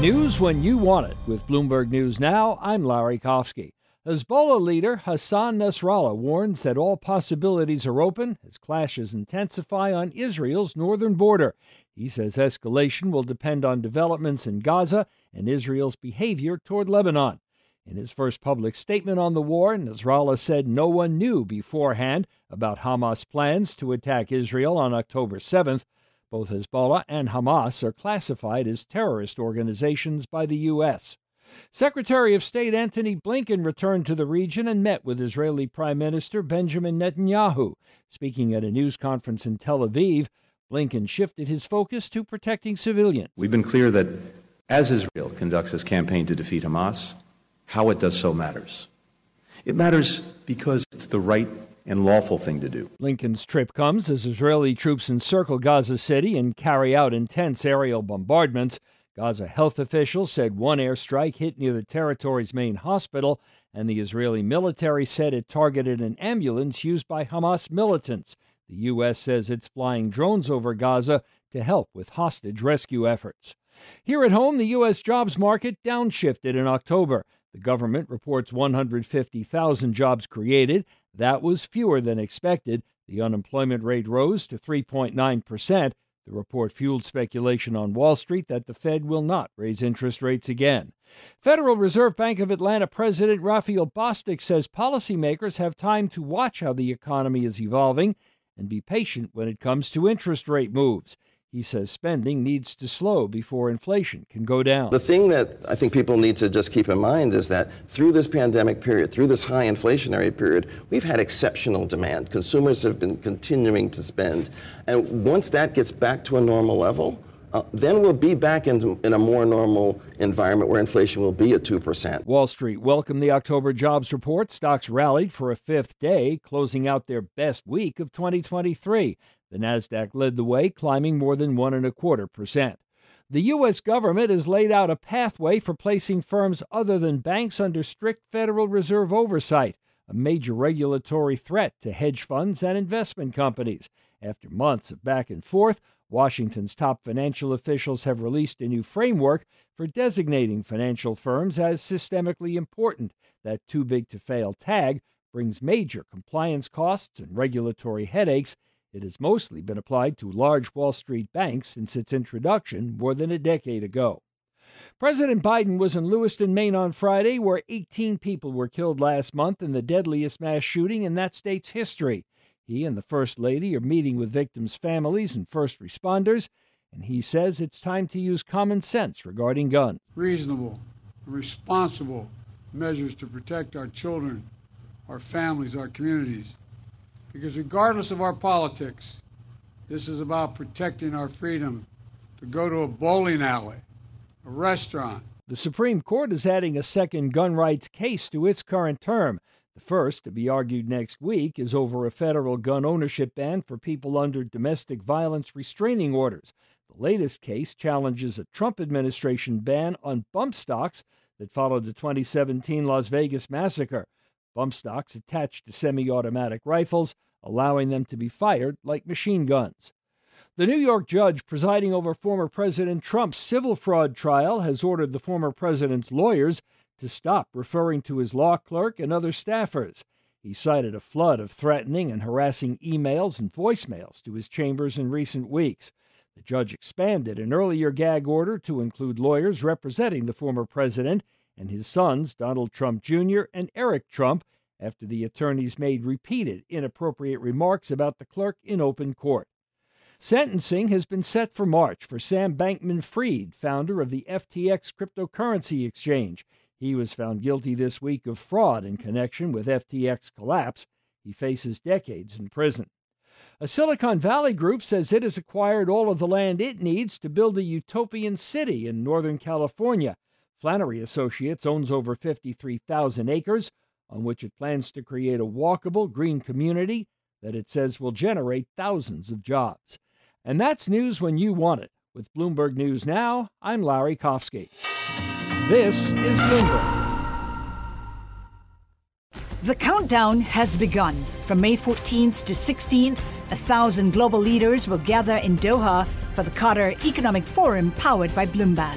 News when you want it. With Bloomberg News Now, I'm Larry Kofsky. Hezbollah leader Hassan Nasrallah warns that all possibilities are open as clashes intensify on Israel's northern border. He says escalation will depend on developments in Gaza and Israel's behavior toward Lebanon. In his first public statement on the war, Nasrallah said no one knew beforehand about Hamas' plans to attack Israel on October 7th. Both Hezbollah and Hamas are classified as terrorist organizations by the U.S. Secretary of State Antony Blinken returned to the region and met with Israeli Prime Minister Benjamin Netanyahu. Speaking at a news conference in Tel Aviv, Blinken shifted his focus to protecting civilians. We've been clear that as Israel conducts its campaign to defeat Hamas, how it does so matters. It matters because it's the right and lawful thing to do. Blinken's trip comes as Israeli troops encircle Gaza City and carry out intense aerial bombardments. Gaza health officials said one airstrike hit near the territory's main hospital, and the Israeli military said it targeted an ambulance used by Hamas militants. The U.S. says it's flying drones over Gaza to help with hostage rescue efforts. Here at home, the U.S. jobs market downshifted in October. The government reports 150,000 jobs created. That was fewer than expected. The unemployment rate rose to 3.9%. The report fueled speculation on Wall Street that the Fed will not raise interest rates again. Federal Reserve Bank of Atlanta President Raphael Bostic says policymakers have time to watch how the economy is evolving and be patient when it comes to interest rate moves. He says spending needs to slow before inflation can go down. The thing that I think people need to just keep in mind is that through this pandemic period, through this high inflationary period, we've had exceptional demand. Consumers have been continuing to spend. And once that gets back to a normal level, uh, then we'll be back in, in a more normal environment where inflation will be at 2%. Wall Street welcomed the October jobs report. Stocks rallied for a fifth day, closing out their best week of 2023. The Nasdaq led the way, climbing more than one and a quarter percent. The U.S. government has laid out a pathway for placing firms other than banks under strict Federal Reserve oversight, a major regulatory threat to hedge funds and investment companies. After months of back and forth, Washington's top financial officials have released a new framework for designating financial firms as systemically important. That too big to fail tag brings major compliance costs and regulatory headaches it has mostly been applied to large Wall Street banks since its introduction more than a decade ago. President Biden was in Lewiston, Maine on Friday, where 18 people were killed last month in the deadliest mass shooting in that state's history. He and the First Lady are meeting with victims' families and first responders, and he says it's time to use common sense regarding guns. Reasonable, responsible measures to protect our children, our families, our communities. Because regardless of our politics, this is about protecting our freedom to go to a bowling alley, a restaurant. The Supreme Court is adding a second gun rights case to its current term. The first, to be argued next week, is over a federal gun ownership ban for people under domestic violence restraining orders. The latest case challenges a Trump administration ban on bump stocks that followed the 2017 Las Vegas massacre. Bump stocks attached to semi automatic rifles allowing them to be fired like machine guns. The New York judge presiding over former President Trump's civil fraud trial has ordered the former president's lawyers to stop referring to his law clerk and other staffers. He cited a flood of threatening and harassing emails and voicemails to his chambers in recent weeks. The judge expanded an earlier gag order to include lawyers representing the former president and his sons, Donald Trump Jr. and Eric Trump, after the attorneys made repeated inappropriate remarks about the clerk in open court. Sentencing has been set for March for Sam Bankman Fried, founder of the FTX cryptocurrency exchange. He was found guilty this week of fraud in connection with FTX collapse. He faces decades in prison. A Silicon Valley group says it has acquired all of the land it needs to build a utopian city in Northern California. Flannery Associates owns over 53,000 acres, on which it plans to create a walkable green community that it says will generate thousands of jobs. And that's news when you want it. With Bloomberg News Now, I'm Larry Kofsky. This is Bloomberg. The countdown has begun. From May 14th to 16th, a thousand global leaders will gather in Doha for the Qatar Economic Forum powered by Bloomberg.